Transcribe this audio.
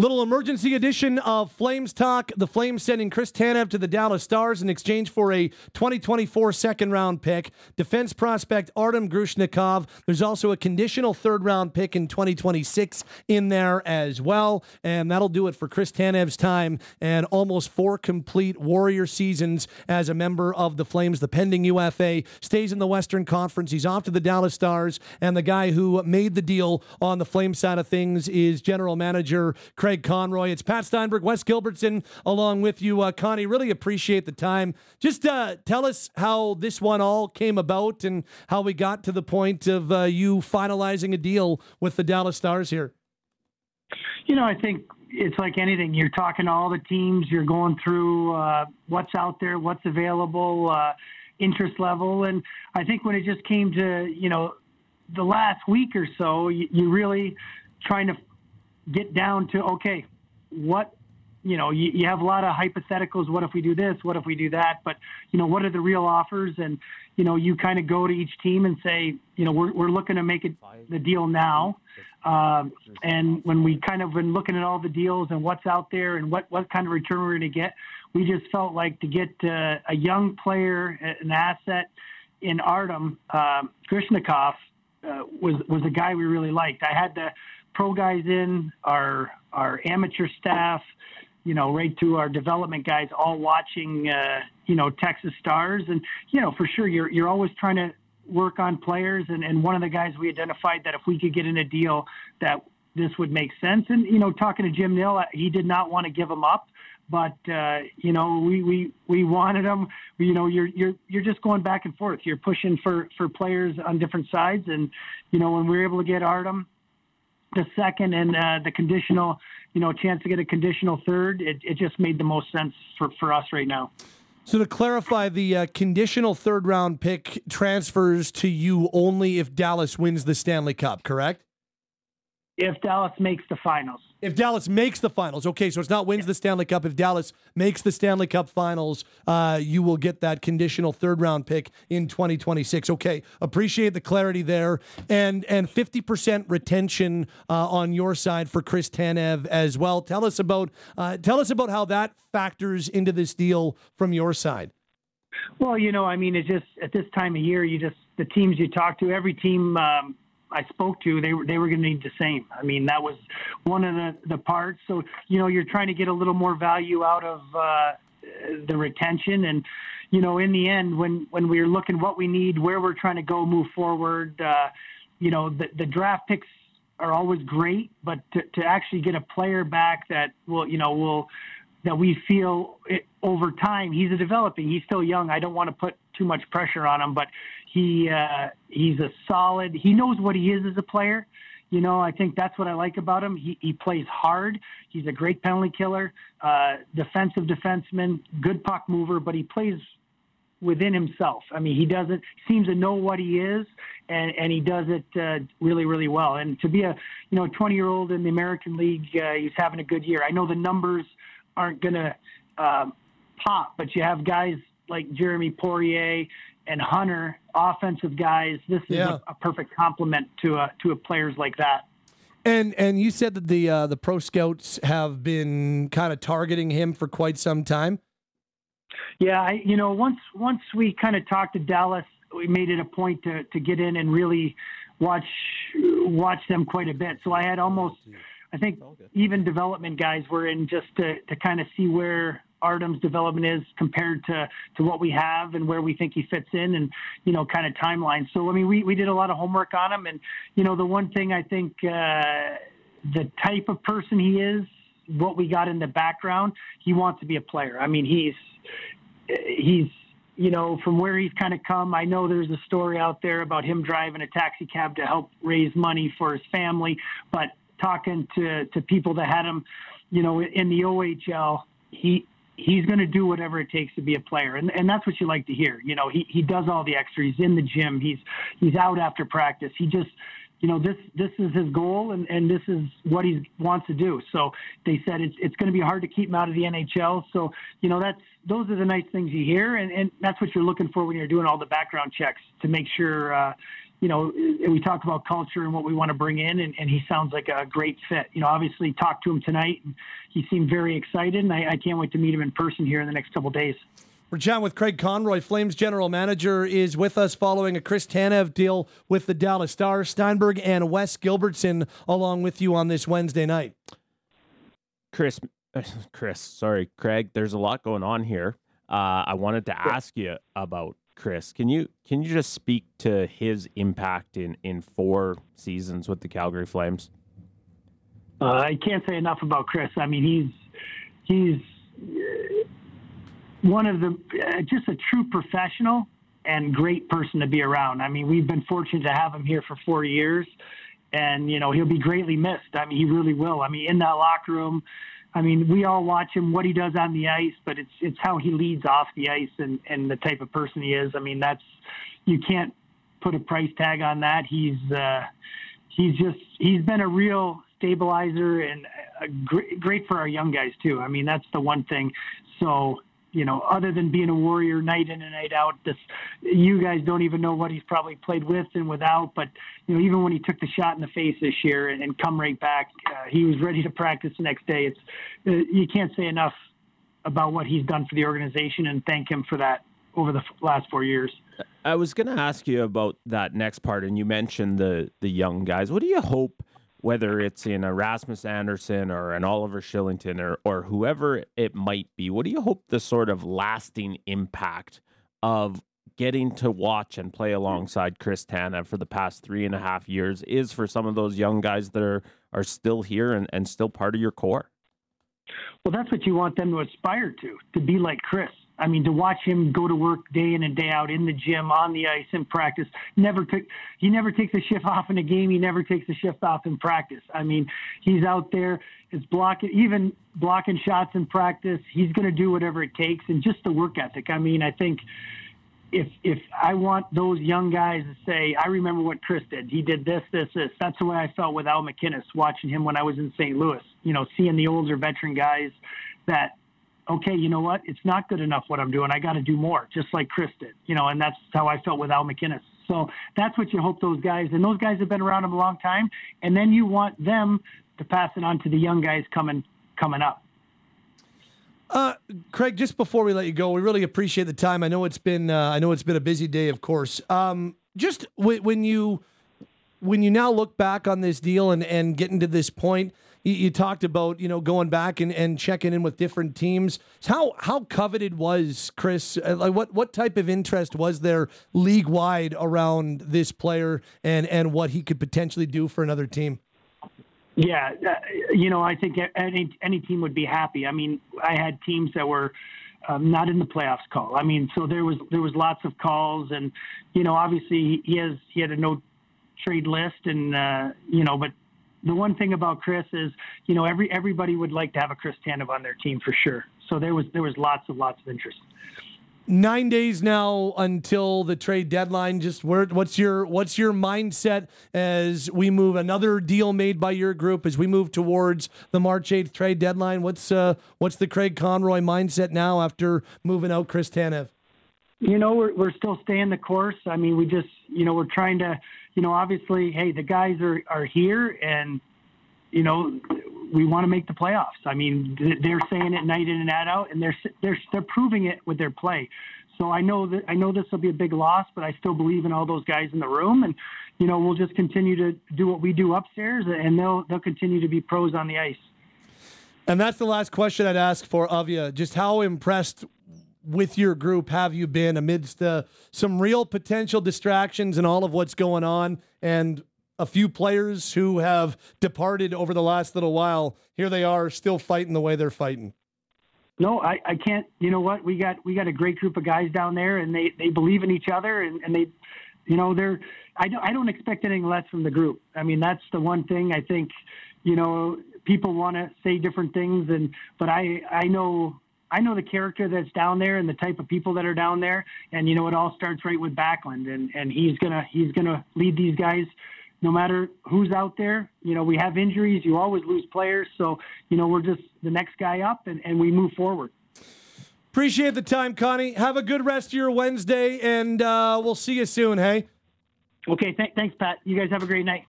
Little emergency edition of Flames Talk. The Flames sending Chris Tanev to the Dallas Stars in exchange for a 2024 second round pick. Defense prospect Artem Grushnikov. There's also a conditional third round pick in 2026 in there as well. And that'll do it for Chris Tanev's time and almost four complete Warrior seasons as a member of the Flames. The pending UFA stays in the Western Conference. He's off to the Dallas Stars. And the guy who made the deal on the Flames side of things is general manager Craig. Craig Conroy. It's Pat Steinberg, Wes Gilbertson, along with you, uh, Connie. Really appreciate the time. Just uh, tell us how this one all came about and how we got to the point of uh, you finalizing a deal with the Dallas Stars here. You know, I think it's like anything. You're talking to all the teams. You're going through uh, what's out there, what's available, uh, interest level, and I think when it just came to you know the last week or so, you, you really trying to get down to okay, what you know, you, you have a lot of hypotheticals. What if we do this? What if we do that? But you know, what are the real offers? And you know, you kind of go to each team and say, you know, we're we're looking to make it the deal now. Um, and when we kind of been looking at all the deals and what's out there and what what kind of return we're going to get, we just felt like to get uh, a young player, an asset in Artem uh, Grushnikov uh, was was a guy we really liked. I had to pro guys in, our our amateur staff, you know, right to our development guys, all watching, uh, you know, Texas Stars, and you know, for sure, you're you're always trying to work on players, and and one of the guys we identified that if we could get in a deal that this would make sense, and you know, talking to Jim Nill, he did not want to give him up. But uh, you know, we, we we wanted him. You know, you're you're you're just going back and forth. You're pushing for for players on different sides, and you know, when we were able to get Artem, the second and uh, the conditional, you know, chance to get a conditional third, it, it just made the most sense for, for us right now. So to clarify, the uh, conditional third round pick transfers to you only if Dallas wins the Stanley Cup, correct? If Dallas makes the finals. If Dallas makes the finals, okay, so it's not wins the Stanley Cup. If Dallas makes the Stanley Cup finals, uh, you will get that conditional third round pick in 2026. Okay, appreciate the clarity there, and and 50% retention uh, on your side for Chris Tanev as well. Tell us about uh, tell us about how that factors into this deal from your side. Well, you know, I mean, it's just at this time of year, you just the teams you talk to, every team. Um, I spoke to, they were they were going to need the same. I mean, that was one of the the parts. So you know, you're trying to get a little more value out of uh, the retention, and you know, in the end, when when we're looking what we need, where we're trying to go, move forward. Uh, you know, the the draft picks are always great, but to, to actually get a player back that will, you know, will that we feel it, over time he's a developing. He's still young. I don't want to put too much pressure on him, but he uh, he's a solid. He knows what he is as a player. You know, I think that's what I like about him. He he plays hard. He's a great penalty killer, uh, defensive defenseman, good puck mover, but he plays within himself. I mean, he doesn't seems to know what he is, and and he does it uh, really really well. And to be a you know 20 year old in the American League, uh, he's having a good year. I know the numbers aren't to uh, pop, but you have guys like Jeremy Poirier and Hunter, offensive guys. This is yeah. a, a, perfect complement to a to a players like that. And and you said that the uh, the pro scouts have been kind of targeting him for quite some time. Yeah, I, you know, once once we kind of talked to Dallas, we made it a point to to get in and really watch watch them quite a bit. So I had almost, I think, even development guys were in just to to kind of see where Artem's development is compared to, to what we have and where we think he fits in and, you know, kind of timeline. So, I mean, we, we did a lot of homework on him. And, you know, the one thing I think uh, the type of person he is, what we got in the background, he wants to be a player. I mean, he's, he's, you know, from where he's kind of come, I know there's a story out there about him driving a taxi cab to help raise money for his family, but talking to, to people that had him, you know, in the OHL, he he's going to do whatever it takes to be a player, and and that's what you like to hear. You know, he he does all the extra. He's in the gym. He's he's out after practice. He just you know this this is his goal and, and this is what he wants to do. So they said it's it's going to be hard to keep him out of the NHL. So you know that's those are the nice things you hear, and, and that's what you're looking for when you're doing all the background checks to make sure uh, you know, we talk about culture and what we want to bring in, and, and he sounds like a great fit. You know, obviously talked to him tonight, and he seemed very excited, and I, I can't wait to meet him in person here in the next couple days. We're chatting with Craig Conroy, Flames general manager, is with us following a Chris Tanev deal with the Dallas Stars. Steinberg and Wes Gilbertson along with you on this Wednesday night. Chris, Chris, sorry, Craig. There's a lot going on here. Uh, I wanted to ask you about Chris. Can you can you just speak to his impact in in four seasons with the Calgary Flames? Uh, I can't say enough about Chris. I mean, he's he's one of the uh, just a true professional and great person to be around. I mean, we've been fortunate to have him here for four years, and you know he'll be greatly missed. I mean, he really will. I mean, in that locker room. I mean, we all watch him what he does on the ice, but it's it's how he leads off the ice and and the type of person he is. I mean, that's you can't put a price tag on that. He's uh, he's just he's been a real stabilizer and great, great for our young guys too. I mean, that's the one thing. So you know, other than being a warrior night in and night out, this you guys don't even know what he's probably played with and without. But you know, even when he took the shot in the face this year and, and come right back, uh, he was ready to practice the next day. It's uh, you can't say enough about what he's done for the organization and thank him for that over the last four years. I was going to ask you about that next part, and you mentioned the the young guys. What do you hope? Whether it's in a Rasmus Andersson or an Oliver Kylington or or whoever it might be, what do you hope the sort of lasting impact of getting to watch and play alongside Chris Tanev for the past three and a half years is for some of those young guys that are are still here and, and still part of your core? Well, that's what you want them to aspire to, to be like Chris. I mean, to watch him go to work day in and day out in the gym, on the ice, in practice. Never took he never takes a shift off in a game. He never takes a shift off in practice. I mean, he's out there, is blocking even blocking shots in practice. He's going to do whatever it takes, and just the work ethic. I mean, I think if if I want those young guys to say, I remember what Chris did. He did this, this, this. That's the way I felt with Al MacInnis watching him when I was in St. Louis. You know, seeing the older veteran guys that okay, you know what? It's not good enough what I'm doing. I got to do more, just like Chris did, you know, and that's how I felt with Al MacInnis. So that's what you hope those guys, and those guys have been around him a long time, and then you want them to pass it on to the young guys coming coming up. Uh, Craig, just before we let you go, we really appreciate the time. I know it's been uh, I know it's been a busy day, of course. Um, just w- when you when you now look back on this deal and and getting to this point, you, you, talked about you know going back and, and checking in with different teams. How how coveted was Chris? Uh, like what what type of interest was there league wide around this player and and what he could potentially do for another team? Yeah, uh, you know, I think any any team would be happy. I mean, I had teams that were um, not in the playoffs call. I mean, so there was there was lots of calls, and you know, obviously he has he had a no trade list, and uh, you know, but the one thing about Chris is, you know, every everybody would like to have a Chris Tanev on their team for sure. So there was there was lots of lots of interest. Nine days now until the trade deadline. Just where, what's your what's your mindset as we move another deal made by your group as we move towards the March eighth trade deadline? What's uh what's the Craig Conroy mindset now after moving out Chris Tanev? You know, we're we're still staying the course. I mean, we just you know we're trying to you know, obviously, hey, the guys are, are here and, you know, we want to make the playoffs. I mean, they're saying it night in and night out, and they're they're they're proving it with their play. So I know that I know this will be a big loss, but I still believe in all those guys in the room, and you know we'll just continue to do what we do upstairs, and they'll they'll continue to be pros on the ice. And that's the last question I'd ask for of you. Just how impressed with your group? Have you been amidst uh, some real potential distractions and all of what's going on? And a few players who have departed over the last little while here they are still fighting the way they're fighting. No I, I can't you know what? We got we got a great group of guys down there and they they believe in each other and, and they you know they're I don't, I don't expect anything less from the group. I mean that's the one thing i think you know people want to say different things and but i i know I know the character that's down there and the type of people that are down there. And you know, it all starts right with Backlund, and and he's gonna he's gonna lead these guys. No matter who's out there, you know, we have injuries. You always lose players, so you know we're just the next guy up, and, and we move forward. Appreciate the time, Connie. Have a good rest of your Wednesday, and uh, we'll see you soon. Hey. Okay, th- thanks, Pat. You guys have a great night.